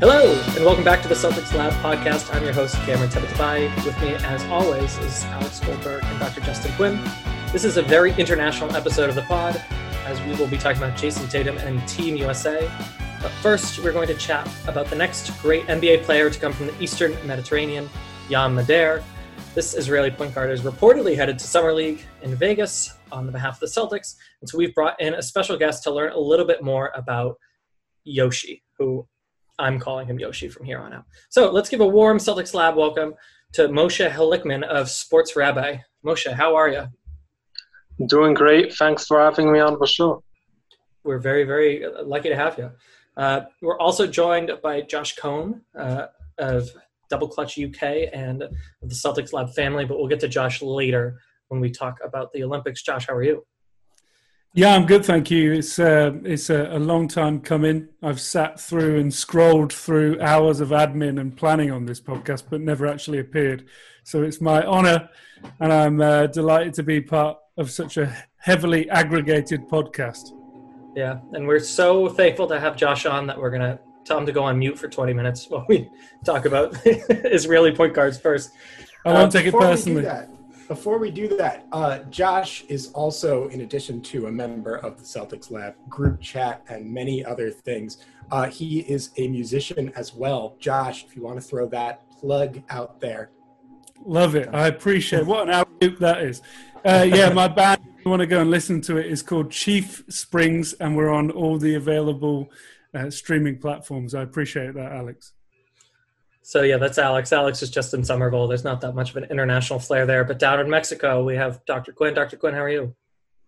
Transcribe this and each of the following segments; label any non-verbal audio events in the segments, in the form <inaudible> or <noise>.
Hello, and welcome back to the Celtics Lab podcast. I'm your host, Cameron Tabatabaie. With me, as always, is Alex Goldberg and Dr. Justin Quinn. This is a very international episode of the pod, as we will be talking about Jayson Tatum and Team USA. But first, we're going to chat about the next great NBA player to come from the Eastern Mediterranean, Yam Madar. This Israeli point guard is reportedly headed to Summer League in Vegas on behalf of the Celtics. And so we've brought in a special guest to learn a little bit more about Yoshi, who I'm calling him Yoshi from here on out. So let's give a warm Celtics Lab welcome to Moshe Halickman of Sports Rabbi. Moshe, how are you? Doing great. Thanks for having me on the show. We're very, very lucky to have you. Uh, we're also joined by Josh Cohn uh, of Double Clutch UK and the Celtics Lab family, but we'll get to Josh later when we talk about the Olympics. Josh, how are you? Yeah, I'm good, thank you. It's uh, it's a, a, long time coming. I've sat through and scrolled through hours of admin and planning on this podcast, but never actually appeared. So it's my honour, and I'm uh, delighted to be part of such a heavily aggregated podcast. Yeah, and we're so thankful to have Josh on that we're gonna tell him to go on mute for 20 minutes while we talk about <laughs> Israeli point guards first. I won't uh, take it personally before we do that, uh, Josh is also, in addition to a member of the Celtics Lab group chat and many other things, uh, he is a musician as well. Josh, if you want to throw that plug out there. Love it. I appreciate it. What an outlook that is. Uh, yeah, my <laughs> band, if you want to go and listen to it, is called Chief Springs, and we're on all the available uh, streaming platforms. I appreciate that, Alex. So yeah, that's Alex. Alex is just in Somerville. There's not that much of an international flair there. But down in Mexico, we have Dr. Quinn. Dr. Quinn, how are you?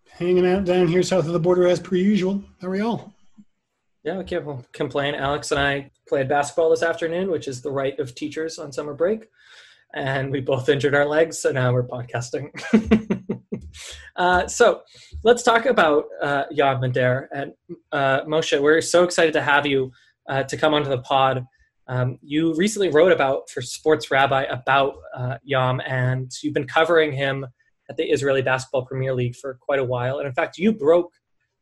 Hanging out down here south of the border as per usual. How are y'all? Yeah, we can't complain. Alex and I played basketball this afternoon, which is the right of teachers on summer break. And we both injured our legs, so now we're podcasting. <laughs> uh, so let's talk about uh, Yam Madar. And uh, Moshe, we're so excited to have you uh, to come onto the pod. Um, you recently wrote about for Sports Rabbi about uh, and you've been covering him at the Israeli Basketball Premier League for quite a while. And in fact, you broke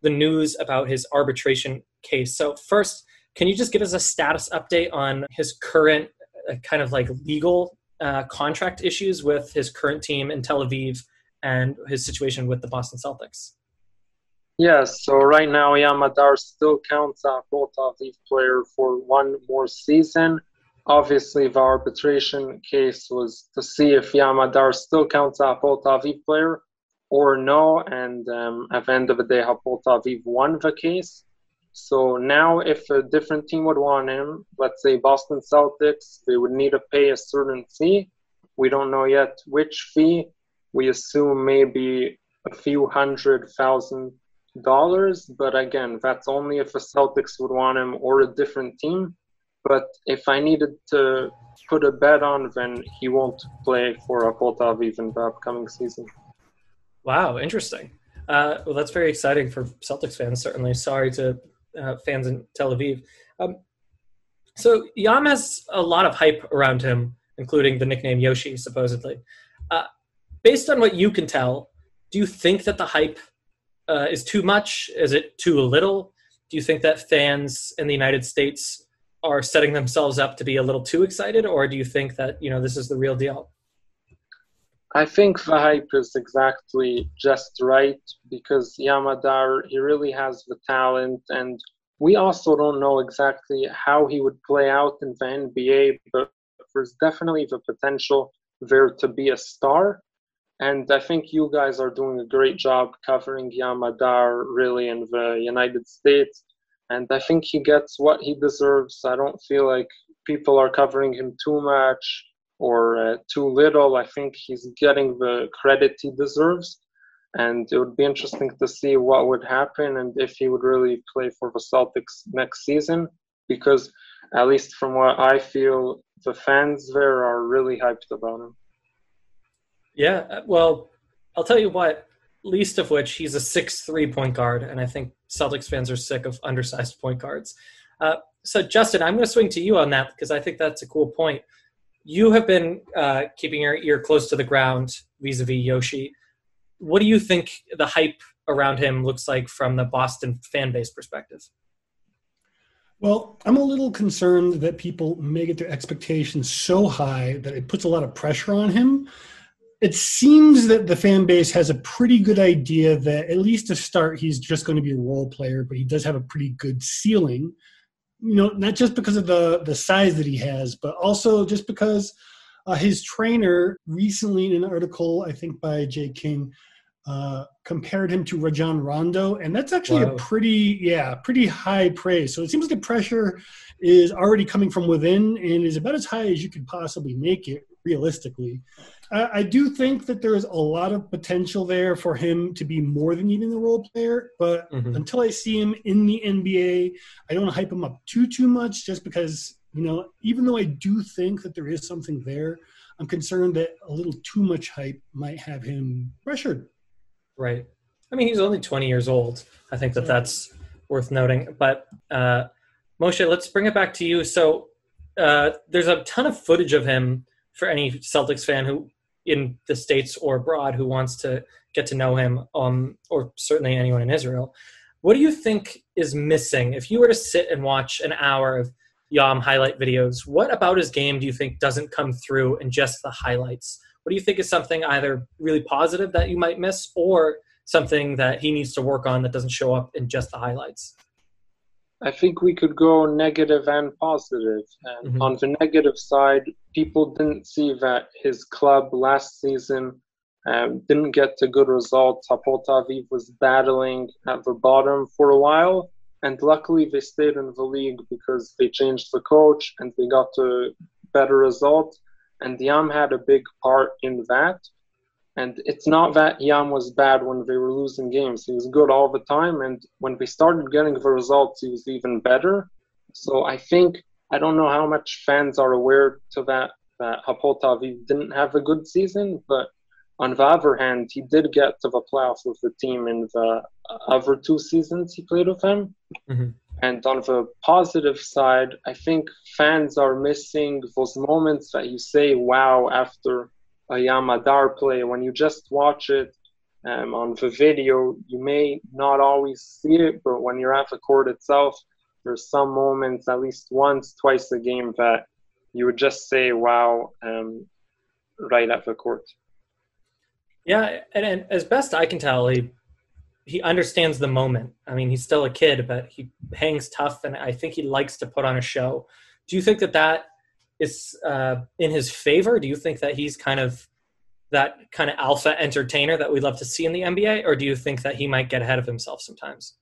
the news about his arbitration case. So first, can you just give us a status update on his current uh, kind of like legal uh, contract issues with his current team in Tel Aviv and his situation with the Boston Celtics? Yes, so right now Yam Madar still counts as Hapoel Aviv player for one more season. Obviously, the arbitration case was to see if Yam Madar still counts as Hapoel Aviv player or no, and um, at the end of the day, Hapoel Aviv won the case. So now, if a different team would want him, let's say Boston Celtics, they would need to pay a certain fee. We don't know yet which fee. We assume maybe a few hundred thousand dollars, but again, that's only if the Celtics would want him or a different team. But if I needed to put a bet on, then he won't play for Hapoel Aviv in the upcoming season. Wow, interesting. Uh, well, that's very exciting for Celtics fans. Certainly, sorry to uh, fans in Tel Aviv. Um, so Yam has a lot of hype around him, including the nickname Yoshi, supposedly. Uh, based on what you can tell, do you think that the hype uh, is too much? Is it too little? Do you think that fans in the United States are setting themselves up to be a little too excited, or do you think that you know this is the real deal? I think the hype is exactly just right because Yam Madar he really has the talent, and we also don't know exactly how he would play out in the NBA, but there's definitely the potential there to be a star. And I think you guys are doing a great job covering Yam Madar really in the United States. And I think he gets what he deserves. I don't feel like people are covering him too much or uh, too little. I think he's getting the credit he deserves. And it would be interesting to see what would happen and if he would really play for the Celtics next season. Because, at least from what I feel, the fans there are really hyped about him. Yeah, uh, well, I'll tell you what, least of which he's a six-three point guard, and I think Celtics fans are sick of undersized point guards. Uh, so, Justin, I'm going to swing to you on that because I think that's a cool point. You have been uh, keeping your ear close to the ground vis a vis Yoshi. What do you think the hype around him looks like from the Boston fan base perspective? Well, I'm a little concerned that people may get their expectations so high that it puts a lot of pressure on him. It seems that the fan base has a pretty good idea that, at least to start, he's just going to be a role player, but he does have a pretty good ceiling you know, not just because of the the size that he has, but also just because uh, his trainer recently in an article, I think by Jay King, uh, compared him to Rajon Rondo, and that's actually wow. a pretty, yeah, pretty high praise. So it seems like the pressure is already coming from within and is about as high as you could possibly make it realistically. I do think that there is a lot of potential there for him to be more than even a role player. But mm-hmm. until I see him in the NBA, I don't hype him up too too much. Just because you know, even though I do think that there is something there, I'm concerned that a little too much hype might have him pressured. Right. I mean, he's only 20 years old. I think that that's worth noting. But uh, Moshe, let's bring it back to you. So uh, there's a ton of footage of him for any Celtics fan who in the states or abroad who wants to get to know him, um, or certainly anyone in Israel. What do you think is missing? If you were to sit and watch an hour of Yam highlight videos, what about his game do you think doesn't come through in just the highlights? What do you think is something either really positive that you might miss, or something that he needs to work on that doesn't show up in just the highlights? I think we could go negative and positive. And mm-hmm. on the negative side, people didn't see that his club last season um, didn't get to good results. Hapoel Aviv was battling at the bottom for a while, and luckily they stayed in the league because they changed the coach and they got to better result. And Yam had a big part in that. And it's not that Yam was bad when they were losing games. He was good all the time. And when we started getting the results, he was even better. So I think, I don't know how much fans are aware to that, that Hapoel Aviv didn't have a good season. But on the other hand, he did get to the playoffs with the team in the other two seasons he played with them. Mm-hmm. And on the positive side, I think fans are missing those moments that you say, wow, after a Yam Madar play. When you just watch it um, on the video, you may not always see it, but when you're at the court itself, there's some moments, at least once, twice a game, that you would just say, wow, um, right at the court. Yeah, and, and as best I can tell, he he understands the moment. I mean, he's still a kid, but he hangs tough, and I think he likes to put on a show. Do you think that that is uh, in his favor? Do you think that he's kind of that kind of alpha entertainer that we'd love to see in the NBA, or do you think that he might get ahead of himself sometimes?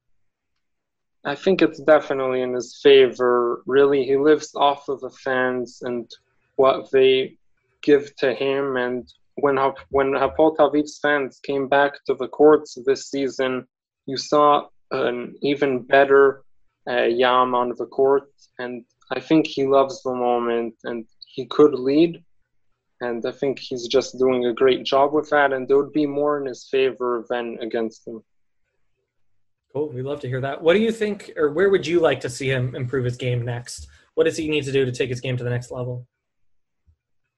I think it's definitely in his favor. Really, he lives off of the fans and what they give to him. And when when Hapoel fans came back to the courts this season, you saw an even better uh, Yam on the court, and I think he loves the moment and he could lead. And I think he's just doing a great job with that. And there would be more in his favor than against him. Cool. We'd love to hear that. What do you think, or where would you like to see him improve his game next? What does he need to do to take his game to the next level?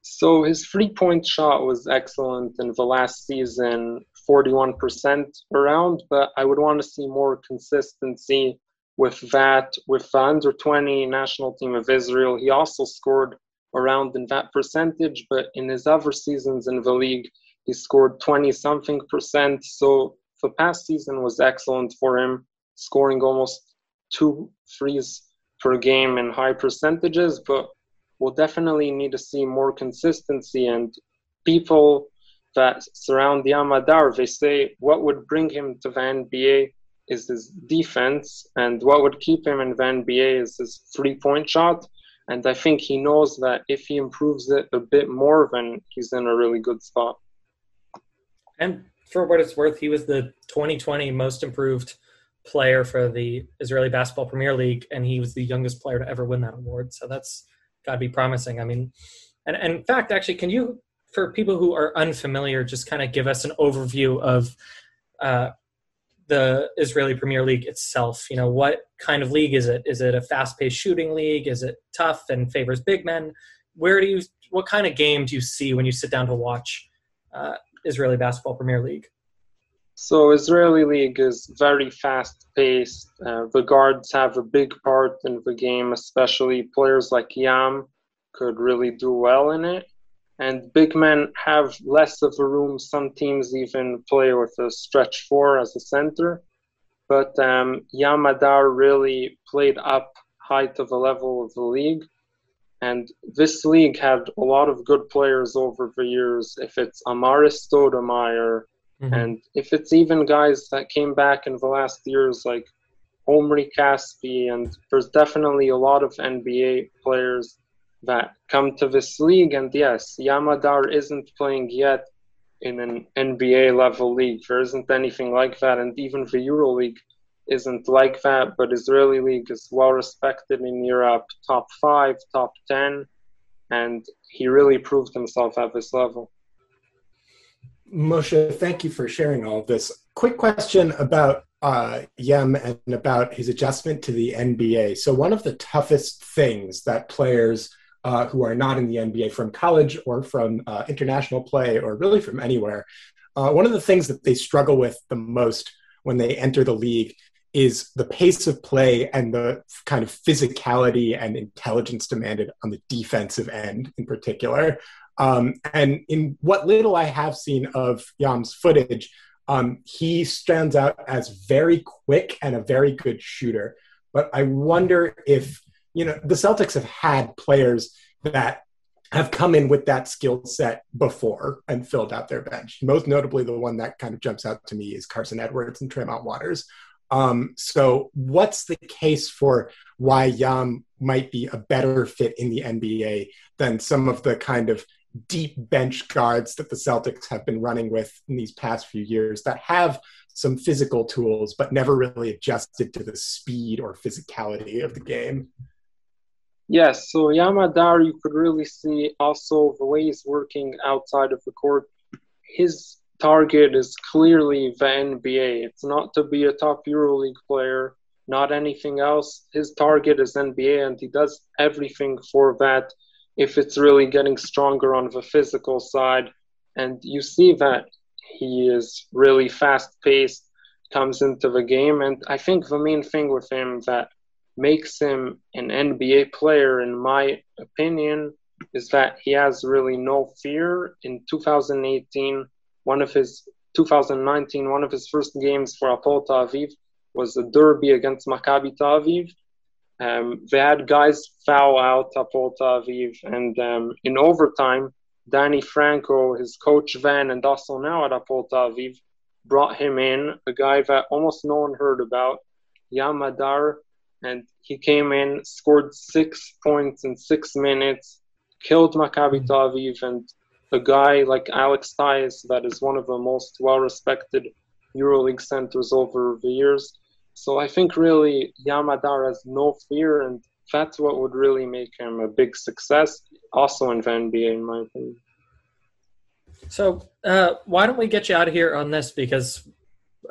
So his three point shot was excellent in the last season, 41% around, but I would want to see more consistency with that, with the under 20 national team of Israel, he also scored around in that percentage, but in his other seasons in the league, he scored 20 something percent. So the past season was excellent for him, scoring almost two threes per game in high percentages, but we'll definitely need to see more consistency and people that surround Madar, they say what would bring him to the NBA is his defense, and what would keep him in the NBA is his three point shot. And I think he knows that if he improves it a bit more, then he's in a really good spot. And for what it's worth, he was the 2020 most improved player for the Israeli Basketball Premier League, and he was the youngest player to ever win that award. So that's got to be promising. I mean, and, and in fact, actually, can you, for people who are unfamiliar, just kind of give us an overview of uh, the Israeli Premier League itself? You know, what kind of league is it? Is it a fast-paced shooting league? Is it tough and favors big men? Where do you, what kind of game do you see when you sit down to watch uh, Israeli Basketball Premier League? So Israeli league is very fast paced. Uh, the guards have a big part in the game, especially players like Yam could really do well in it. And big men have less of a room. Some teams even play with a stretch four as a center. But um, Yam Madar really played up high to the level of the league. And this league had a lot of good players over the years. If it's Amar'e Stoudemire, Mm-hmm. And if it's even guys that came back in the last years, like Omri Caspi, and there's definitely a lot of NBA players that come to this league. And yes, Yam Madar isn't playing yet in an NBA level league. There isn't anything like that. And even the Euro League isn't like that. But Israeli league is well respected in Europe, top five, top 10. And he really proved himself at this level. Moshe, thank you for sharing all of this. Quick question about uh, Yam and about his adjustment to the NBA. So, one of the toughest things that players uh, who are not in the NBA from college or from uh, international play or really from anywhere, uh, one of the things that they struggle with the most when they enter the league is the pace of play and the kind of physicality and intelligence demanded on the defensive end in particular. Um, and in what little I have seen of Yam's footage, um, he stands out as very quick and a very good shooter. But I wonder if, you know, the Celtics have had players that have come in with that skill set before and filled out their bench. Most notably, the one that kind of jumps out to me is Carson Edwards and Tremont Waters. Um, so, what's the case for why Yam might be a better fit in the NBA than some of the kind of deep bench guards that the Celtics have been running with in these past few years that have some physical tools, but never really adjusted to the speed or physicality of the game. Yes, so Yam Madar, you could really see also the way he's working outside of the court. His target is clearly the NBA. It's not to be a top EuroLeague player, not anything else. His target is NBA, and he does everything for that if it's really getting stronger on the physical side. And you see that he is really fast paced, comes into the game. And I think the main thing with him that makes him an NBA player, in my opinion, is that he has really no fear. In 2018, one of his 2019, one of his first games for Tel Aviv was a derby against Maccabi Tel Aviv, um, they had guys foul out Tel Aviv, and um, in overtime, Danny Franco, his coach Van, and also now at Tel Aviv, brought him in, a guy that almost no one heard about, Yam Madar, and he came in, scored six points in six minutes, killed Maccabi Tel Aviv, and a guy like Alex Tyus, that is one of the most well-respected EuroLeague centers over the years, so I think really Yam Madar has no fear, and that's what would really make him a big success, also in the NBA, in my opinion. So uh, why don't we get you out of here on this? Because,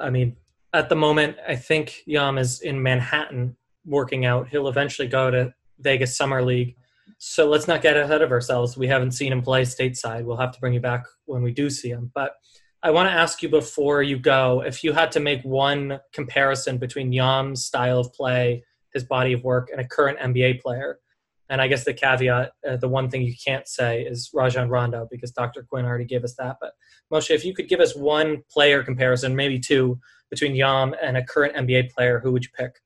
I mean, at the moment, I think Yam is in Manhattan working out. He'll eventually go to Vegas Summer League. So let's not get ahead of ourselves. We haven't seen him play stateside. We'll have to bring you back when we do see him. But I want to ask you before you go if you had to make one comparison between Yam's style of play, his body of work, and a current NBA player. And I guess the caveat, uh, the one thing you can't say is Rajon Rondo because Dr. Quinn already gave us that. But Moshe, if you could give us one player comparison, maybe two, between Yam and a current NBA player, who would you pick?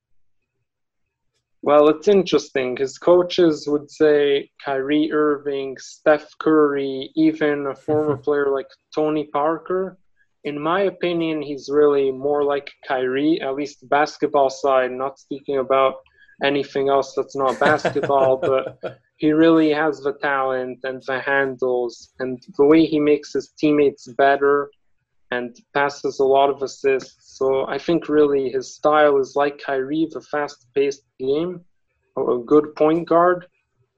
Well, it's interesting. His coaches would say Kyrie Irving, Steph Curry, even a former <laughs> player like Tony Parker. In my opinion, he's really more like Kyrie, at least basketball side, not speaking about anything else that's not basketball, <laughs> but he really has the talent and the handles and the way he makes his teammates better and passes a lot of assists. So I think really his style is like Kyrie, the fast-paced game, a good point guard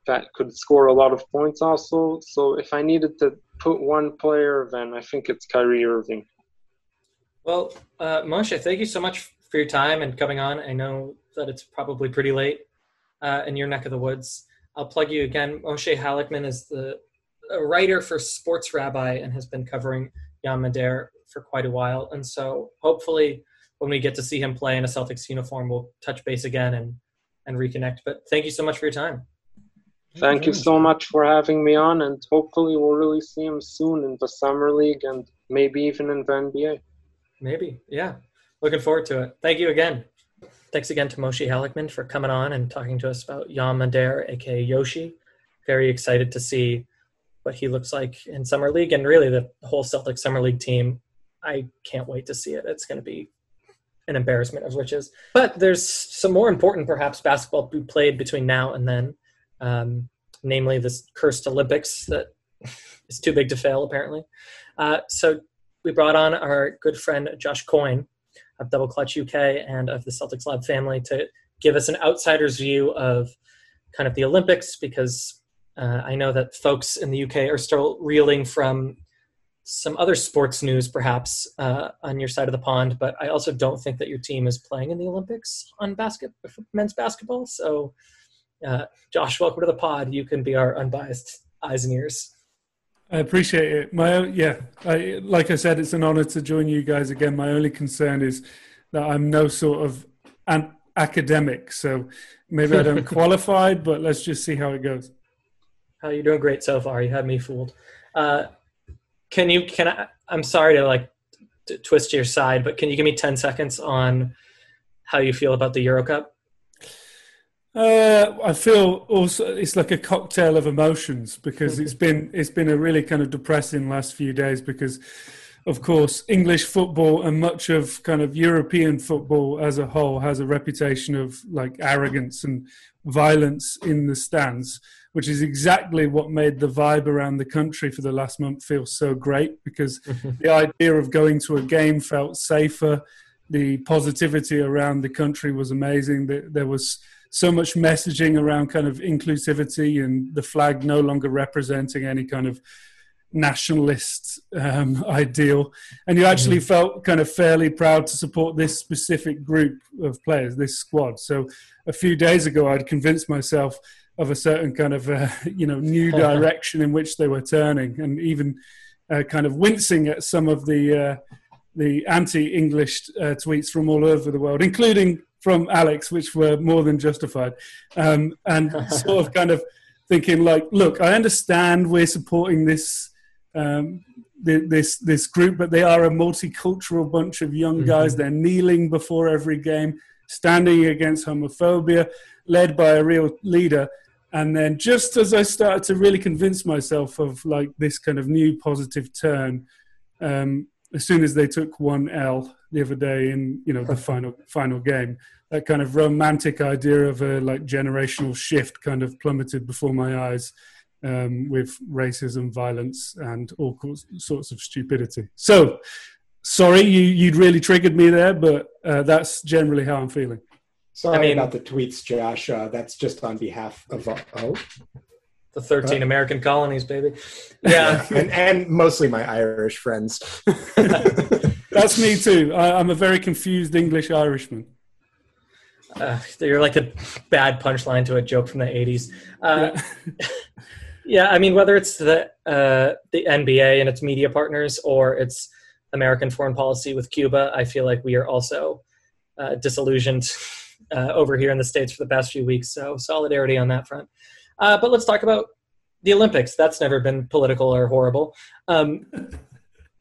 that could score a lot of points also. So if I needed to put one player, then I think it's Kyrie Irving. Well, uh, Moshe, thank you so much for your time and coming on. I know that it's probably pretty late uh, in your neck of the woods. I'll plug you again. Moshe Halickman is the a writer for Sports Rabbi and has been covering Yam Madar for quite a while. And so hopefully when we get to see him play in a Celtics uniform, we'll touch base again and, and reconnect. But thank you so much for your time. Thank you so much for having me on, and hopefully we'll really see him soon in the summer league and maybe even in the NBA. Maybe, yeah. Looking forward to it. Thank you again. Thanks again to Moshe Halickman for coming on and talking to us about Yam Madar, aka Yoshi. Very excited to see what he looks like in summer league, and really the whole Celtic summer league team. I can't wait to see it. It's going to be an embarrassment of riches. But there's some more important, perhaps, basketball to be played between now and then um, namely this cursed Olympics that <laughs> is too big to fail, apparently. Uh, so we brought on our good friend Josh Coyne of Double Clutch UK and of the Celtics Lab family to give us an outsider's view of kind of the Olympics because uh, I know that folks in the UK are still reeling from some other sports news, perhaps uh, on your side of the pond. But I also don't think that your team is playing in the Olympics on basket men's basketball. So uh, Josh, welcome to the pod. You can be our unbiased eyes and ears. I appreciate it. My yeah, I, like I said, it's an honor to join you guys again. My only concern is that I'm no sort of an academic, so maybe I don't <laughs> qualify. But let's just see how it goes. How you doing? Great so far. You had me fooled. Uh, can you? Can I? I'm sorry to like to twist your side, but can you give me ten seconds on how you feel about the Euro Cup? Uh, I feel also it's like a cocktail of emotions because it's been it's been a really kind of depressing last few days because, of course, English football and much of kind of European football as a whole has a reputation of like arrogance and violence in the stands, which is exactly what made the vibe around the country for the last month feel so great because <laughs> the idea of going to a game felt safer. The positivity around the country was amazing. There was so much messaging around kind of inclusivity and the flag no longer representing any kind of nationalist um, <laughs> ideal. And you actually mm-hmm. felt kind of fairly proud to support this specific group of players, this squad. So a few days ago, I'd convinced myself of a certain kind of uh, <laughs> you know new <laughs> direction in which they were turning, and even uh, kind of wincing at some of the uh, the anti-English uh, tweets from all over the world, including from Alex, which were more than justified, um, and <laughs> sort of kind of thinking like, look, I understand we're supporting this. Um, this this group, but they are a multicultural bunch of young guys. Mm-hmm. They're kneeling before every game, standing against homophobia, led by a real leader. And then, just as I started to really convince myself of like this kind of new positive turn, um, as soon as they took one L the other day in you know the final final game, that kind of romantic idea of a like generational shift kind of plummeted before my eyes um, with racism, violence, and all sorts of stupidity. So, sorry, you you'd really triggered me there, but uh, that's generally how I'm feeling. Sorry I mean, about the tweets, Josh. Uh, that's just on behalf of uh, oh. The 13 uh, American colonies, baby. Yeah. <laughs> and, and mostly my Irish friends. <laughs> That's me too. I, am a very confused English Irishman. Uh, you're like a bad punchline to a joke from the 80s. Uh, yeah. <laughs> yeah. I mean, whether it's the uh, the NBA and its media partners or it's American foreign policy with Cuba, I feel like we are also uh, disillusioned uh, over here in the states for the past few weeks. So solidarity on that front. Uh, but let's talk about the Olympics. That's never been political or horrible. Um,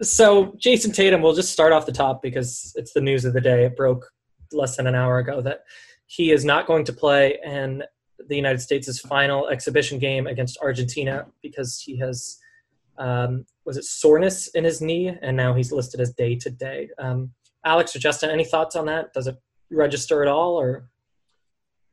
so Jayson Tatum, we'll just start off the top because it's the news of the day. It broke less than an hour ago that he is not going to play in the United States' final exhibition game against Argentina because he has um, was it soreness in his knee, and now he's listed as day to day. Um, Alex or Justin, any thoughts on that? Does it register at all, or?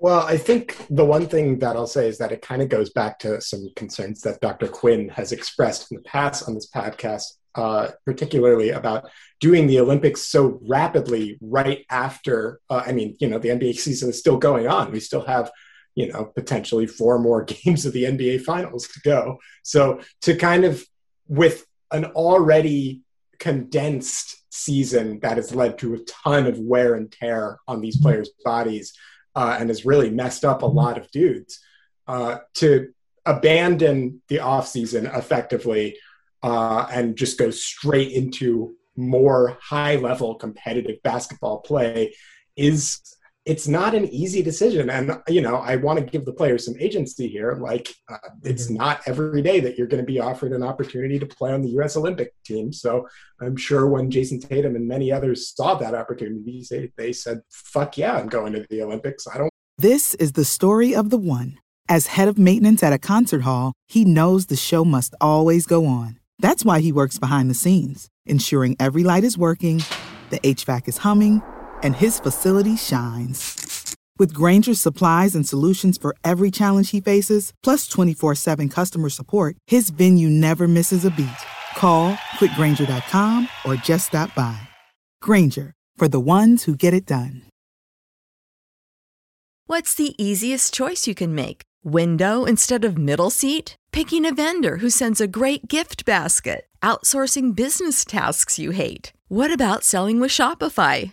Well, I think the one thing that I'll say is that it kind of goes back to some concerns that Dr. Quinn has expressed in the past on this podcast, uh, particularly about doing the Olympics so rapidly right after. Uh, I mean, you know, the NBA season is still going on. We still have, you know, potentially four more <laughs> games of the NBA Finals to go. So to kind of with an already condensed season that has led to a ton of wear and tear on these players' bodies uh, and has really messed up a lot of dudes. Uh, to abandon the offseason effectively uh, and just go straight into more high level competitive basketball play is it's not an easy decision. And you know i want to give the players some agency here. Like uh, it's mm-hmm. not every day that you're going to be offered an opportunity to play on the us olympic team. So i'm sure when jayson tatum and many others saw that opportunity they, they said fuck yeah i'm going to the olympics. I don't this is the story of the one. As head of maintenance at a concert hall he knows the show must always go on. That's why he works behind the scenes ensuring every light is working the hvac is humming and his facility shines. With Grainger's supplies and solutions for every challenge he faces, plus 24 7 customer support, his venue never misses a beat. Call quickgrainger.com or just stop by. Grainger, for the ones who get it done. What's the easiest choice you can make? Window instead of middle seat? Picking a vendor who sends a great gift basket? Outsourcing business tasks you hate? What about selling with Shopify?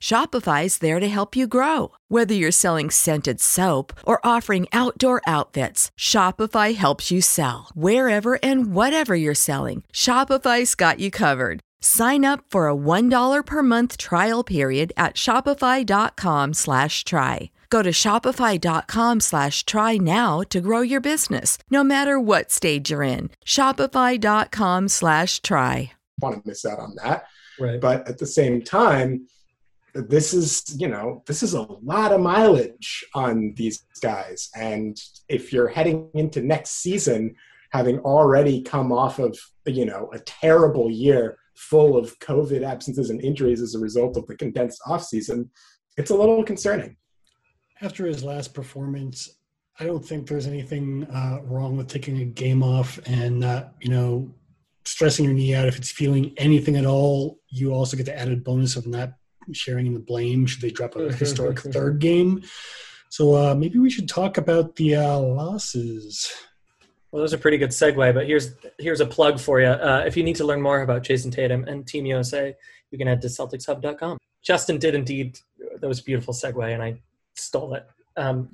Shopify's there to help you grow. Whether you're selling scented soap or offering outdoor outfits, Shopify helps you sell. Wherever and whatever you're selling, Shopify's got you covered. Sign up for a $1 per month trial period at shopify.com slash try. Go to shopify.com slash try now to grow your business, no matter what stage you're in. Shopify.com slash try. Want to miss out on that. Right. But at the same time, this is you know this is a lot of mileage on these guys. And if you're heading into next season having already come off of you know a terrible year full of covid absences and injuries as a result of the condensed offseason it's a little concerning. After his last performance i don't think there's anything uh, wrong with taking a game off and not you know stressing your knee out if it's feeling anything at all. You also get the added bonus of not sharing in the blame should they drop a <laughs> historic third game. So uh, maybe we should talk about the uh, losses. Well, those are pretty good segue, but here's here's a plug for you. Uh, if you need to learn more about Jayson Tatum and Team USA, you can head to CelticsHub.com. Justin did indeed that was a beautiful segue, and I stole it. Um,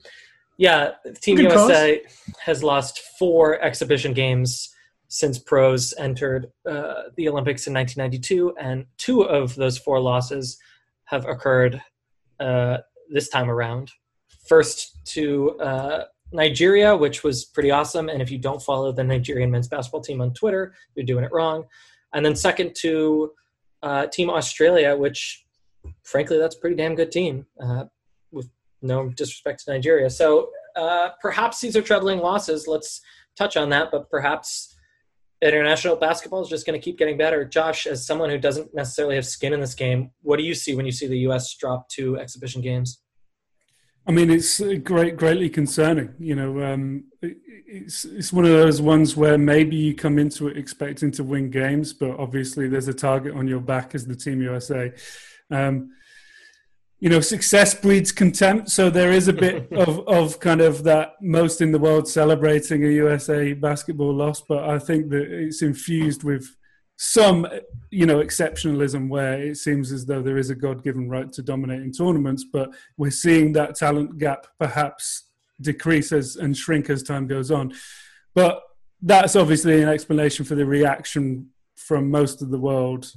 yeah, Team good USA cause. has lost four exhibition games since pros entered uh, the Olympics in 1992, and two of those four losses have occurred uh, this time around. First to uh, Nigeria, which was pretty awesome. And if you don't follow the Nigerian men's basketball team on Twitter, you're doing it wrong. And then second to uh, Team Australia, which frankly, that's a pretty damn good team, uh, with no disrespect to Nigeria. So uh, perhaps these are troubling losses. Let's touch on that, but perhaps international basketball is just going to keep getting better. Josh, as someone who doesn't necessarily have skin in this game, what do you see when you see the U.S. drop two exhibition games? I mean, it's great, greatly concerning. You know, um, it's it's one of those ones where maybe you come into it expecting to win games, but obviously there's a target on your back as the Team USA. Um, you know, success breeds contempt. So there is a bit <laughs> of, of kind of that most in the world celebrating a USA basketball loss, but I think that it's infused with some, you know, exceptionalism where it seems as though there is a God given right to dominate in tournaments, but we're seeing that talent gap perhaps decrease as, and shrink as time goes on. But that's obviously an explanation for the reaction from most of the world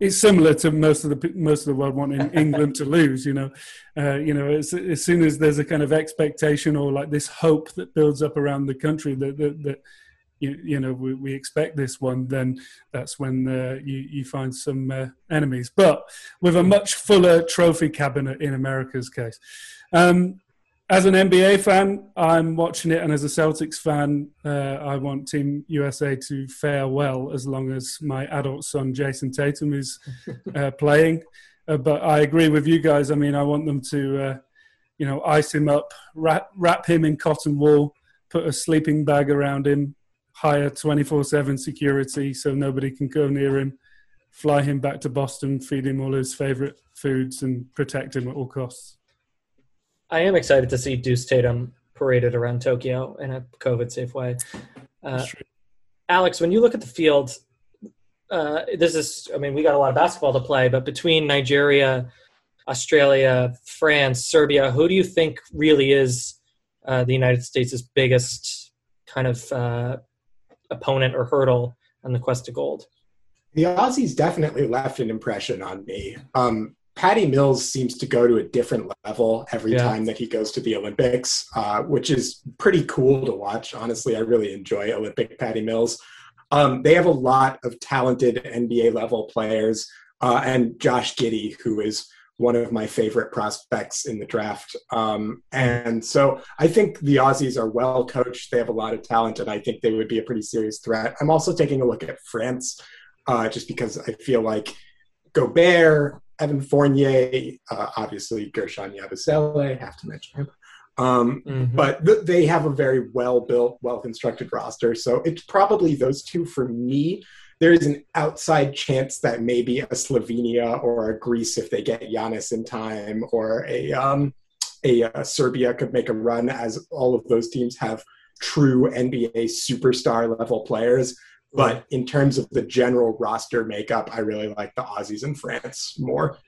it's similar to most of the most of the world wanting <laughs> England to lose. You know, uh, you know, as, as soon as there's a kind of expectation or like this hope that builds up around the country that, that, that you, you know we, we, expect this one, then that's when uh, you you find some uh, enemies. But with a much fuller trophy cabinet in America's case. Um, as an NBA fan, I'm watching it, and as a Celtics fan, uh, I want Team USA to fare well as long as my adult son Jayson Tatum is <laughs> uh, playing. Uh, but I agree with you guys. I mean, I want them to, uh, you know, ice him up, wrap, wrap him in cotton wool, put a sleeping bag around him, hire 24 7 security so nobody can go near him, fly him back to Boston, feed him all his favorite foods, and protect him at all costs. I am excited to see Deuce Tatum paraded around Tokyo in a COVID safe way. Uh, Alex, when you look at the field, uh, this is, I mean, we got a lot of basketball to play, but between Nigeria, Australia, France, Serbia, who do you think really is uh, the United States' biggest kind of uh, opponent or hurdle on the quest to gold? The Aussies definitely left an impression on me. Um, Patty Mills seems to go to a different level every yeah. time that he goes to the Olympics, uh, which is pretty cool to watch. Honestly, I really enjoy Olympic Patty Mills. Um, they have a lot of talented NBA level players, uh, and Josh Giddey, who is one of my favorite prospects in the draft. Um, and so I think the Aussies are well coached. They have a lot of talent, and I think they would be a pretty serious threat. I'm also taking a look at France, uh, just because I feel like Gobert, Evan Fournier, uh, obviously Guerschon Yabusele, have to mention him. Um, mm-hmm. But th- they have a very well built, well constructed roster. So it's probably those two for me. There is an outside chance that maybe a Slovenia or a Greece, if they get Giannis in time, or a, um, a, a uh, Serbia could make a run, as all of those teams have true NBA superstar level players. But in terms of the general roster makeup, I really like the Aussies and France more.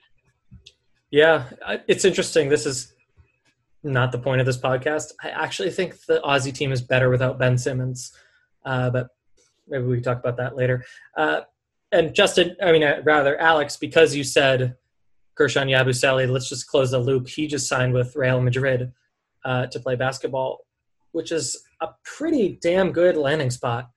Yeah, it's interesting. This is not the point of this podcast. I actually think the Aussie team is better without Ben Simmons, uh, but maybe we can talk about that later. Uh, and Justin, I mean, uh, rather Alex, because you said Guerschon Yabusele, let's just close the loop. He just signed with Real Madrid uh, to play basketball, which is a pretty damn good landing spot.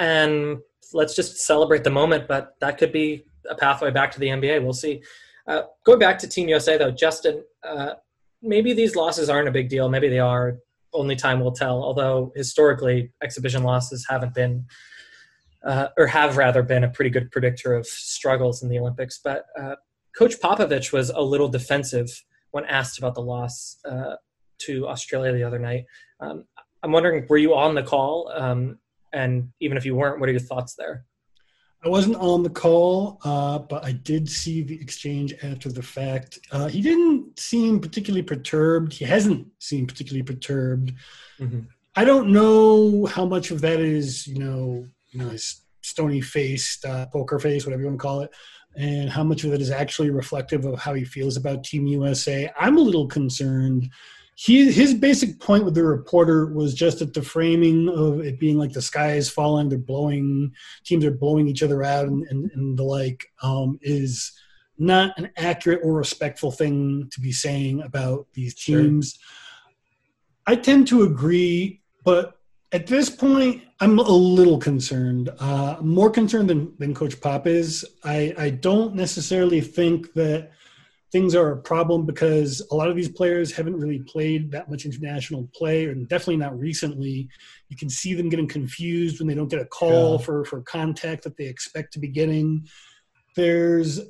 And let's just celebrate the moment, but that could be a pathway back to the NBA. We'll see. Uh, going back to Team USA, though, Justin, uh, maybe these losses aren't a big deal. Maybe they are. Only time will tell. Although historically, exhibition losses haven't been, uh, or have rather been, a pretty good predictor of struggles in the Olympics. But uh, Coach Popovich was a little defensive when asked about the loss uh, to Australia the other night. Um, I'm wondering, were you on the call? Um, and even if you weren't, what are your thoughts there? I wasn't on the call, uh, but I did see the exchange after the fact. Uh, he didn't seem particularly perturbed. He hasn't seemed particularly perturbed. Mm-hmm. I don't know how much of that is, you know, you know, his stony faced, uh, poker face, whatever you want to call it, and how much of it is actually reflective of how he feels about Team USA. I'm a little concerned he his basic point with the reporter was just that the framing of it being like the sky is falling, they're blowing teams are blowing each other out, and and, and the like um, is not an accurate or respectful thing to be saying about these teams. Sure. I tend to agree, but at this point, I'm a little concerned. Uh, more concerned than, than Coach Pop is. I, I don't necessarily think that things are a problem because a lot of these players haven't really played that much international play, and definitely not recently. You can see them getting confused when they don't get a call yeah. for for contact that they expect to be getting. There's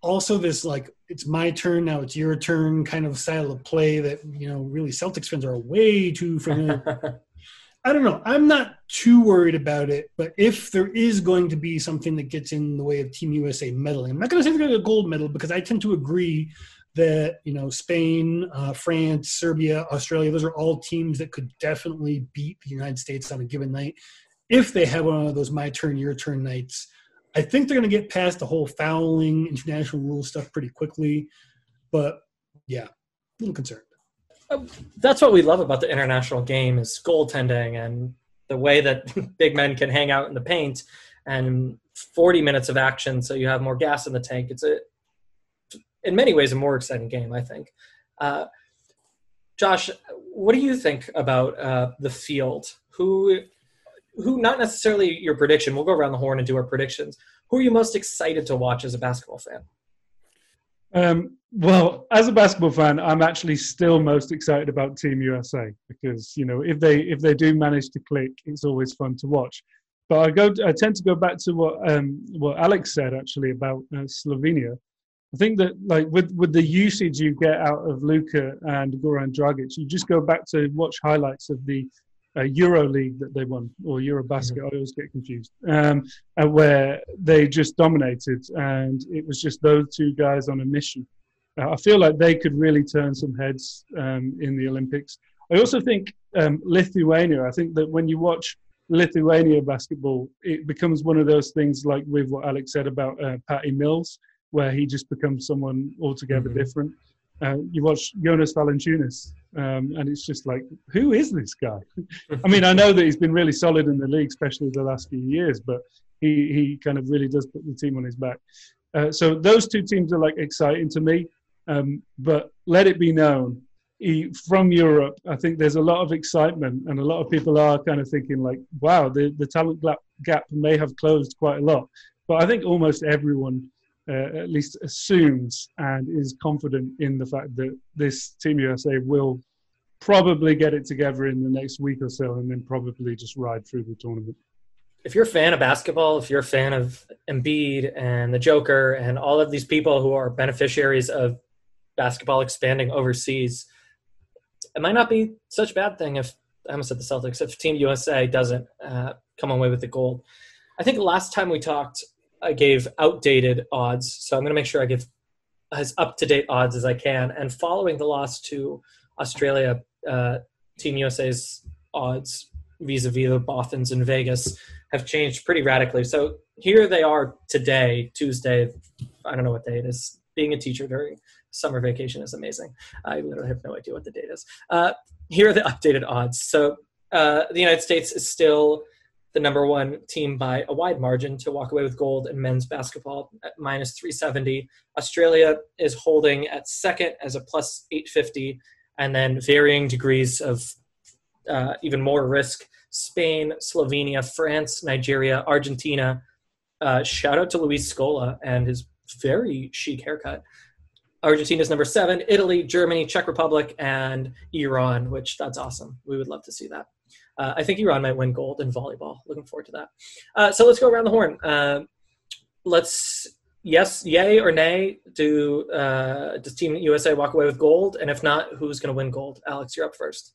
also this like it's my turn now it's your turn kind of style of play that you know really Celtics fans are way too familiar <laughs> I don't know. I'm not too worried about it, but if there is going to be something that gets in the way of Team USA medaling, I'm not going to say they're going to get a gold medal because I tend to agree that you know Spain, uh, France, Serbia, Australia, those are all teams that could definitely beat the United States on a given night if they have one of those my turn, your turn nights. I think they're going to get past the whole fouling international rule stuff pretty quickly, but yeah, a little concerned that's what we love about the international game is goaltending and the way that <laughs> big men can hang out in the paint and 40 minutes of action so you have more gas in the tank it's a in many ways a more exciting game i think uh, josh what do you think about uh, the field? Who, who? Not necessarily your prediction. We'll go around the horn and do our predictions. Who are you most excited to watch as a basketball fan? Um, well, as a basketball fan, I'm actually still most excited about Team USA because you know if they if they do manage to click, it's always fun to watch. But I go I tend to go back to what um, what Alex said actually about uh, Slovenia. I think that like with with the usage you get out of Luka and Goran Dragic, you just go back to watch highlights of the uh, Euro League that they won or Eurobasket. Mm-hmm. I always get confused. Um, uh, where they just dominated, and it was just those two guys on a mission. Uh, I feel like they could really turn some heads um, in the Olympics. I also think um, Lithuania. I think that when you watch Lithuania basketball, it becomes one of those things like with what Alex said about uh, Patty Mills, where he just becomes someone altogether mm-hmm. different. Uh, you watch Jonas Valanciunas, um, and it's just like, who is this guy? <laughs> I mean, I know that he's been really solid in the league, especially the last few years, but he he kind of really does put the team on his back. Uh, so those two teams are like exciting to me. Um, but let it be known, he, from Europe, I think there's a lot of excitement, and a lot of people are kind of thinking like, wow, the the talent gap may have closed quite a lot. But I think almost everyone uh, at least assumes and is confident in the fact that this Team USA will probably get it together in the next week or so and then probably just ride through the tournament. If you're a fan of basketball, if you're a fan of Embiid and the Joker and all of these people who are beneficiaries of basketball expanding overseas, it might not be such a bad thing if I almost said the Celtics, if Team USA doesn't uh, come away with the gold. I think last time we talked, I gave outdated odds, so I'm going to make sure I give as up to date odds as I can. And following the loss to Australia, uh, Team USA's odds vis-a-vis the Bothans in Vegas have changed pretty radically. So here they are today, Tuesday. I don't know what day it is. Being a teacher during summer vacation is amazing. I literally have no idea what the date is. Uh, here are the <laughs> updated odds. So uh, the United States is still the number one team by a wide margin to walk away with gold in men's basketball at minus 370. Australia is holding at second as a plus 850, and then varying degrees of uh, even more risk. Spain, Slovenia, France, Nigeria, Argentina. Uh, shout out to Luis Scola and his very chic haircut. Argentina's number seven, Italy, Germany, Czech Republic, and Iran, which that's awesome. We would love to see that. Uh, I think Iran might win gold in volleyball. Looking forward to that. Uh, so let's go around the horn. Uh, let's yes, yay or nay. Do uh, does Team USA walk away with gold? And if not, who's going to win gold? Alex, you're up first.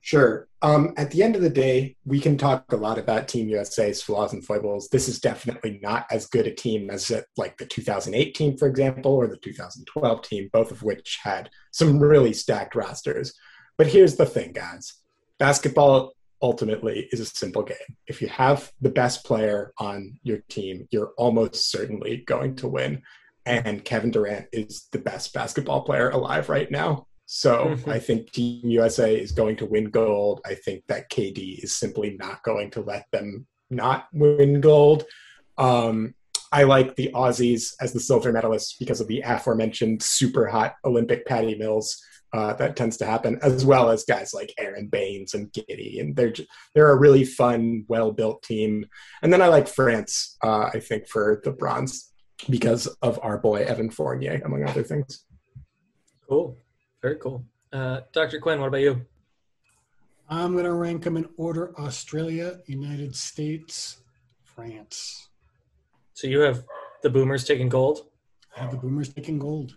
Sure. Um, at the end of the day, we can talk a lot about Team USA's flaws and foibles. This is definitely not as good a team as it, like the 2008 team, for example, or the 2012 team, both of which had some really stacked rosters. But here's the thing, guys basketball ultimately is a simple game. If you have the best player on your team, you're almost certainly going to win. And Kevin Durant is the best basketball player alive right now. So mm-hmm. I think Team USA is going to win gold. I think that KD is simply not going to let them not win gold. Um, I like the Aussies as the silver medalists because of the aforementioned super hot Olympic Patty Mills uh, that tends to happen, as well as guys like Aron Baynes and Giddey, and they're just, they're a really fun, well built team. And then I like France, uh, I think for the bronze because of our boy Evan Fournier, among other things. Cool, very cool. Uh, Dr. Quinn, what about you? I'm going to rank them in order: Australia, United States, France. So you have the Boomers taking gold. I have the Boomers taking gold.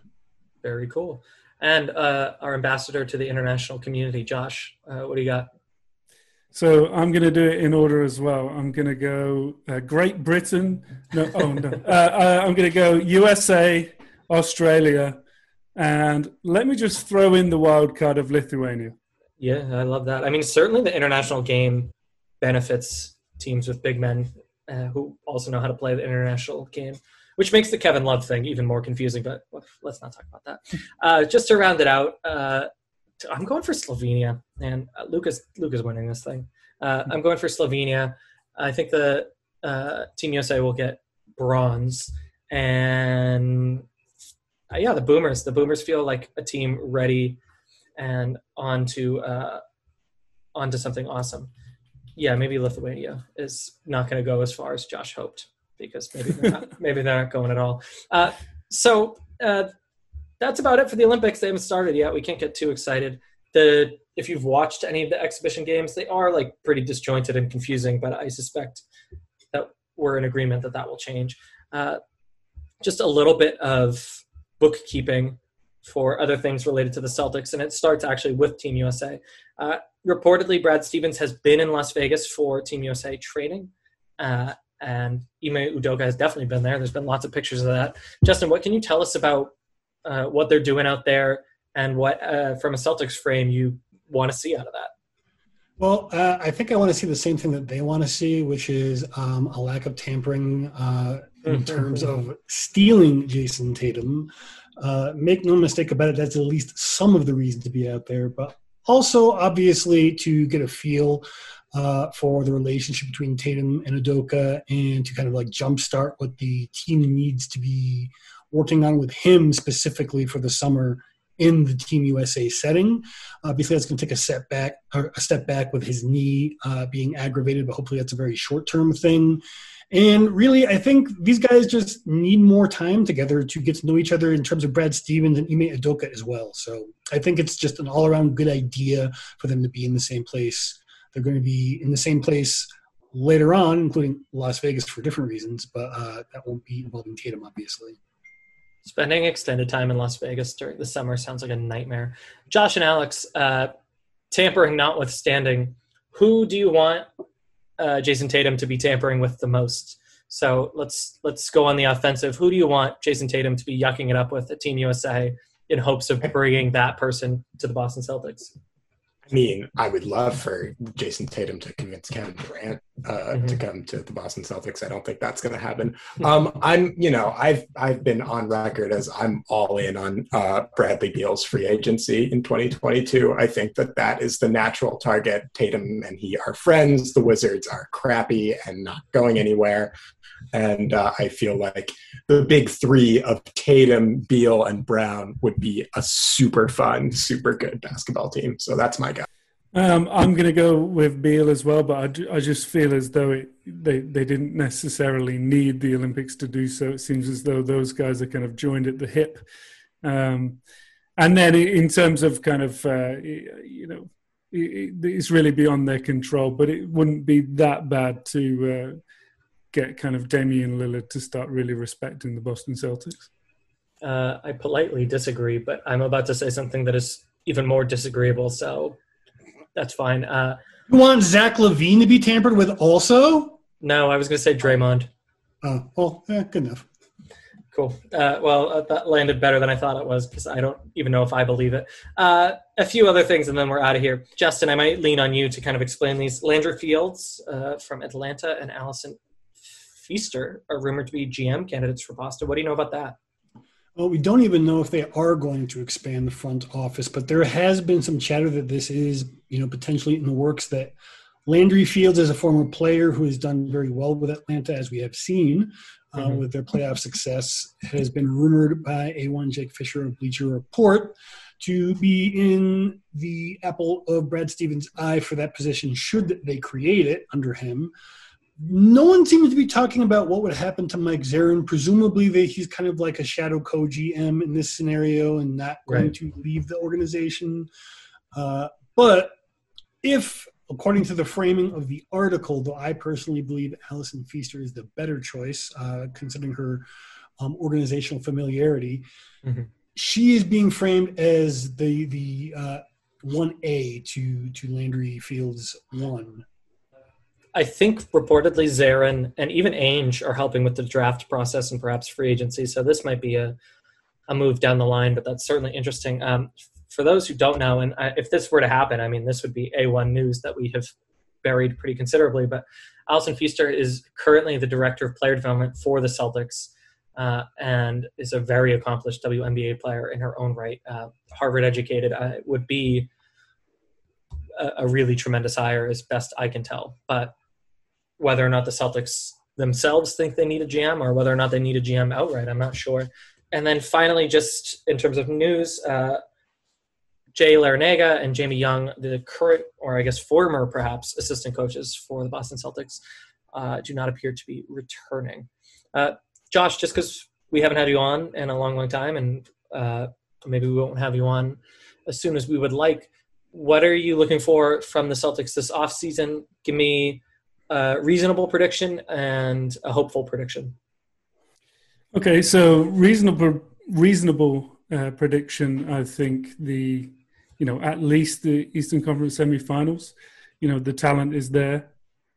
Very cool and uh, our ambassador to the international community, Josh. Uh, what do you got? So I'm going to do it in order as well. I'm going to go uh, Great Britain. No, oh no. Uh, uh, I'm going to go USA, Australia, and let me just throw in the wild card of Lithuania. Yeah, I love that. I mean, certainly the international game benefits teams with big men uh, who also know how to play the international game which makes the Kevin Love thing even more confusing. But let's not talk about that. Uh, just to round it out, uh, I'm going for Slovenia, and uh, Lucas Lucas winning this thing. Uh, I'm going for Slovenia. I think the uh, Team USA will get bronze, and uh, yeah, the Boomers. The Boomers feel like a team ready and onto onto something awesome. Yeah, maybe Lithuania is not going to go as far as Josh hoped because maybe they're not, <laughs> maybe they're not going at all. Uh, so uh, that's about it for the Olympics. They haven't started yet. We can't get too excited. The if you've watched any of the exhibition games, they are like pretty disjointed and confusing. But I suspect that we're in agreement that that will change. Uh, just a little bit of bookkeeping for other things related to the Celtics, and it starts actually with Team USA. Uh, reportedly, Brad Stevens has been in Las Vegas for Team USA training, uh, and Ime Udoka has definitely been there. There's been lots of pictures of that. Justin, what can you tell us about uh, what they're doing out there, and what, uh, from a Celtics frame, you want to see out of that? Well, uh, I think I want to see the same thing that they want to see, which is um, a lack of tampering uh, in mm-hmm. terms of stealing Jayson Tatum. Uh, make no mistake about it, that's at least some of the reason to be out there, but also obviously to get a feel uh, for the relationship between Tatum and Udoka and to kind of like jumpstart what the team needs to be working on with him specifically for the summer in the Team USA setting. Obviously, that's going to take a step back, or a step back with his knee uh, being aggravated, but hopefully that's a very short-term thing. And really, I think these guys just need more time together to get to know each other in terms of Brad Stevens and Ime Udoka as well. So I think it's just an all around good idea for them to be in the same place. They're going to be in the same place later on, including Las Vegas for different reasons, but uh, that won't be involving Tatum, obviously. Spending extended time in Las Vegas during the summer sounds like a nightmare. Josh and Alex, uh, tampering notwithstanding, who do you want uh, Jayson Tatum to be tampering with the most. So let's let's go on the offensive. Who do you want Jayson Tatum to be yucking it up with at Team USA in hopes of bringing that person to the Boston Celtics? I mean, I would love for Jayson Tatum to convince Kevin Durant uh, mm-hmm. to come to the Boston Celtics. I don't think that's going to happen. Um, I'm, you know, I've I've been on record as I'm all in on uh, Bradley Beal's free agency in 2022. I think that that is the natural target. Tatum and he are friends. The Wizards are crappy and not going anywhere. And uh, I feel like the big three of Tatum, Beal, and Brown would be a super fun, super good basketball team. So that's my guy. Um, I'm going to go with Beal as well, but I, just feel as though it, they they didn't necessarily need the Olympics to do so. It seems as though those guys are kind of joined at the hip. Um, and then in terms of kind of uh, you know, it's really beyond their control, but it wouldn't be that bad to uh, get kind of Damian Lillard to start really respecting the Boston Celtics? Uh, I politely disagree, but I'm about to say something that is even more disagreeable, so that's fine. Uh, you want Zach LaVine to be tampered with also? No, I was going to say Draymond. Oh, well, yeah, good enough. Cool. Uh, well, uh, that landed better than I thought it was because I don't even know if I believe it. Uh, a few other things, and then we're out of here. Justin, I might lean on you to kind of explain these. Landry Fields uh, from Atlanta and Allison Feaster are rumored to be GM candidates for Boston. What do you know about that? Well, we don't even know if they are going to expand the front office, but there has been some chatter that this is, you know, potentially in the works. That Landry Fields, as a former player who has done very well with Atlanta, as we have seen uh, mm-hmm. with their playoff success, has been rumored by A1 Jake Fischer of Bleacher Report to be in the apple of Brad Stevens' eye for that position, should they create it under him no one seems to be talking about what would happen to Mike Zarren. Presumably, that he's kind of like a shadow co GM in this scenario and not going right. to leave the organization. Uh, but if, according to the framing of the article, though I personally believe Allison Feaster is the better choice, uh, considering her um, organizational familiarity, mm-hmm. she is being framed as the the uh, one A to to Landry Fields one. I think reportedly Zarren and even Ainge are helping with the draft process and perhaps free agency. So this might be a, a move down the line, but that's certainly interesting. Um, for those who don't know, and I, if this were to happen, I mean, this would be A1 news that we have buried pretty considerably. But Allison Feaster is currently the director of player development for the Celtics uh, and is a very accomplished WNBA player in her own right. Uh, Harvard educated, uh, would be a, a really tremendous hire, as best I can tell. But whether or not the Celtics themselves think they need a GM or whether or not they need a GM outright. I'm not sure. And then finally, just in terms of news, uh, Jay Larranaga and Jamie Young, the current, or I guess former perhaps, assistant coaches for the Boston Celtics, uh, do not appear to be returning. Uh, Josh, just because we haven't had you on in a long, long time, and uh, maybe we won't have you on as soon as we would like, what are you looking for from the Celtics this offseason? Give me a reasonable prediction and a hopeful prediction. Okay, so reasonable, reasonable uh, prediction. I think the, you know, at least the Eastern Conference semifinals. You know, the talent is there,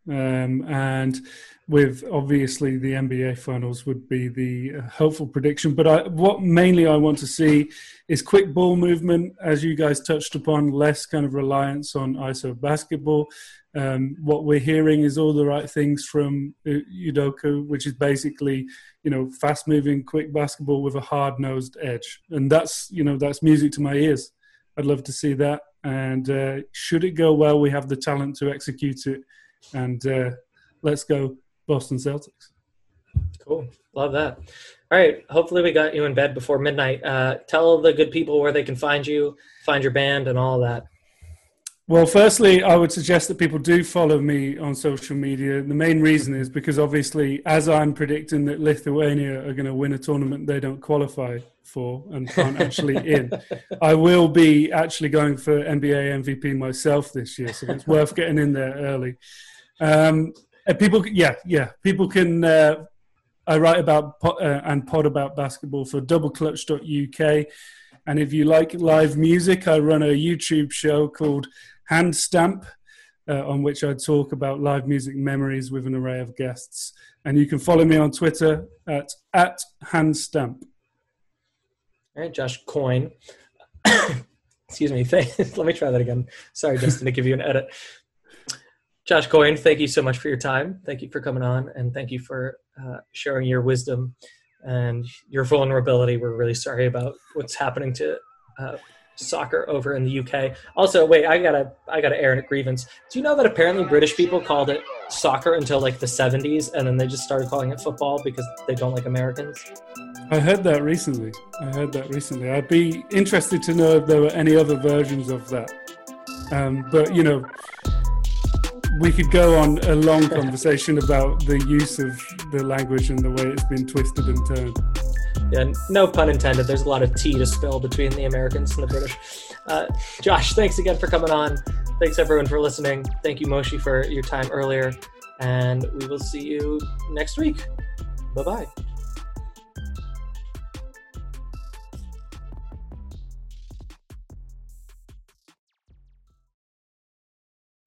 um, and with obviously the NBA finals would be the uh, hopeful prediction. But I, what mainly I want to see is quick ball movement, as you guys touched upon, less kind of reliance on ISO basketball. Um, what we're hearing is all the right things from Udoka, which is basically, you know, fast moving, quick basketball with a hard nosed edge. And that's, you know, that's music to my ears. I'd love to see that. And uh, should it go well, we have the talent to execute it. And uh, let's go Boston Celtics. Cool. Love that. All right. Hopefully, we got you in bed before midnight. Uh, tell the good people where they can find you, find your band, and all that. Well, firstly, I would suggest that people do follow me on social media. The main reason is because obviously, as I'm predicting that Lithuania are going to win a tournament they don't qualify for and aren't actually <laughs> in, I will be actually going for NBA MVP myself this year. So it's worth getting in there early. Um, uh, people, yeah, yeah, people can. Uh, I write about uh, and pod about basketball for doubleclutch.uk. And if you like live music, I run a YouTube show called Hand Stamp, uh, on which I talk about live music memories with an array of guests. And you can follow me on Twitter at, at Hand Stamp. All right, Josh Coyne. <coughs> Excuse me. <laughs> Let me try that again. Sorry, Justin, to give you an edit. Josh Coyne, thank you so much for your time. Thank you for coming on, and thank you for uh, sharing your wisdom and your vulnerability. We're really sorry about what's happening to uh, soccer over in the UK. Also, wait, I gotta, I gotta air a grievance. Do you know that apparently British people called it soccer until like the '70s, and then they just started calling it football because they don't like Americans? I heard that recently. I heard that recently. I'd be interested to know if there were any other versions of that. Um, but you know we could go on a long conversation about the use of the language and the way it's been twisted and turned. Yeah, no pun intended. There's a lot of tea to spill between the Americans and the British. Uh, Josh, thanks again for coming on. Thanks everyone for listening. Thank you, Moshe, for your time earlier. And we will see you next week. Bye bye.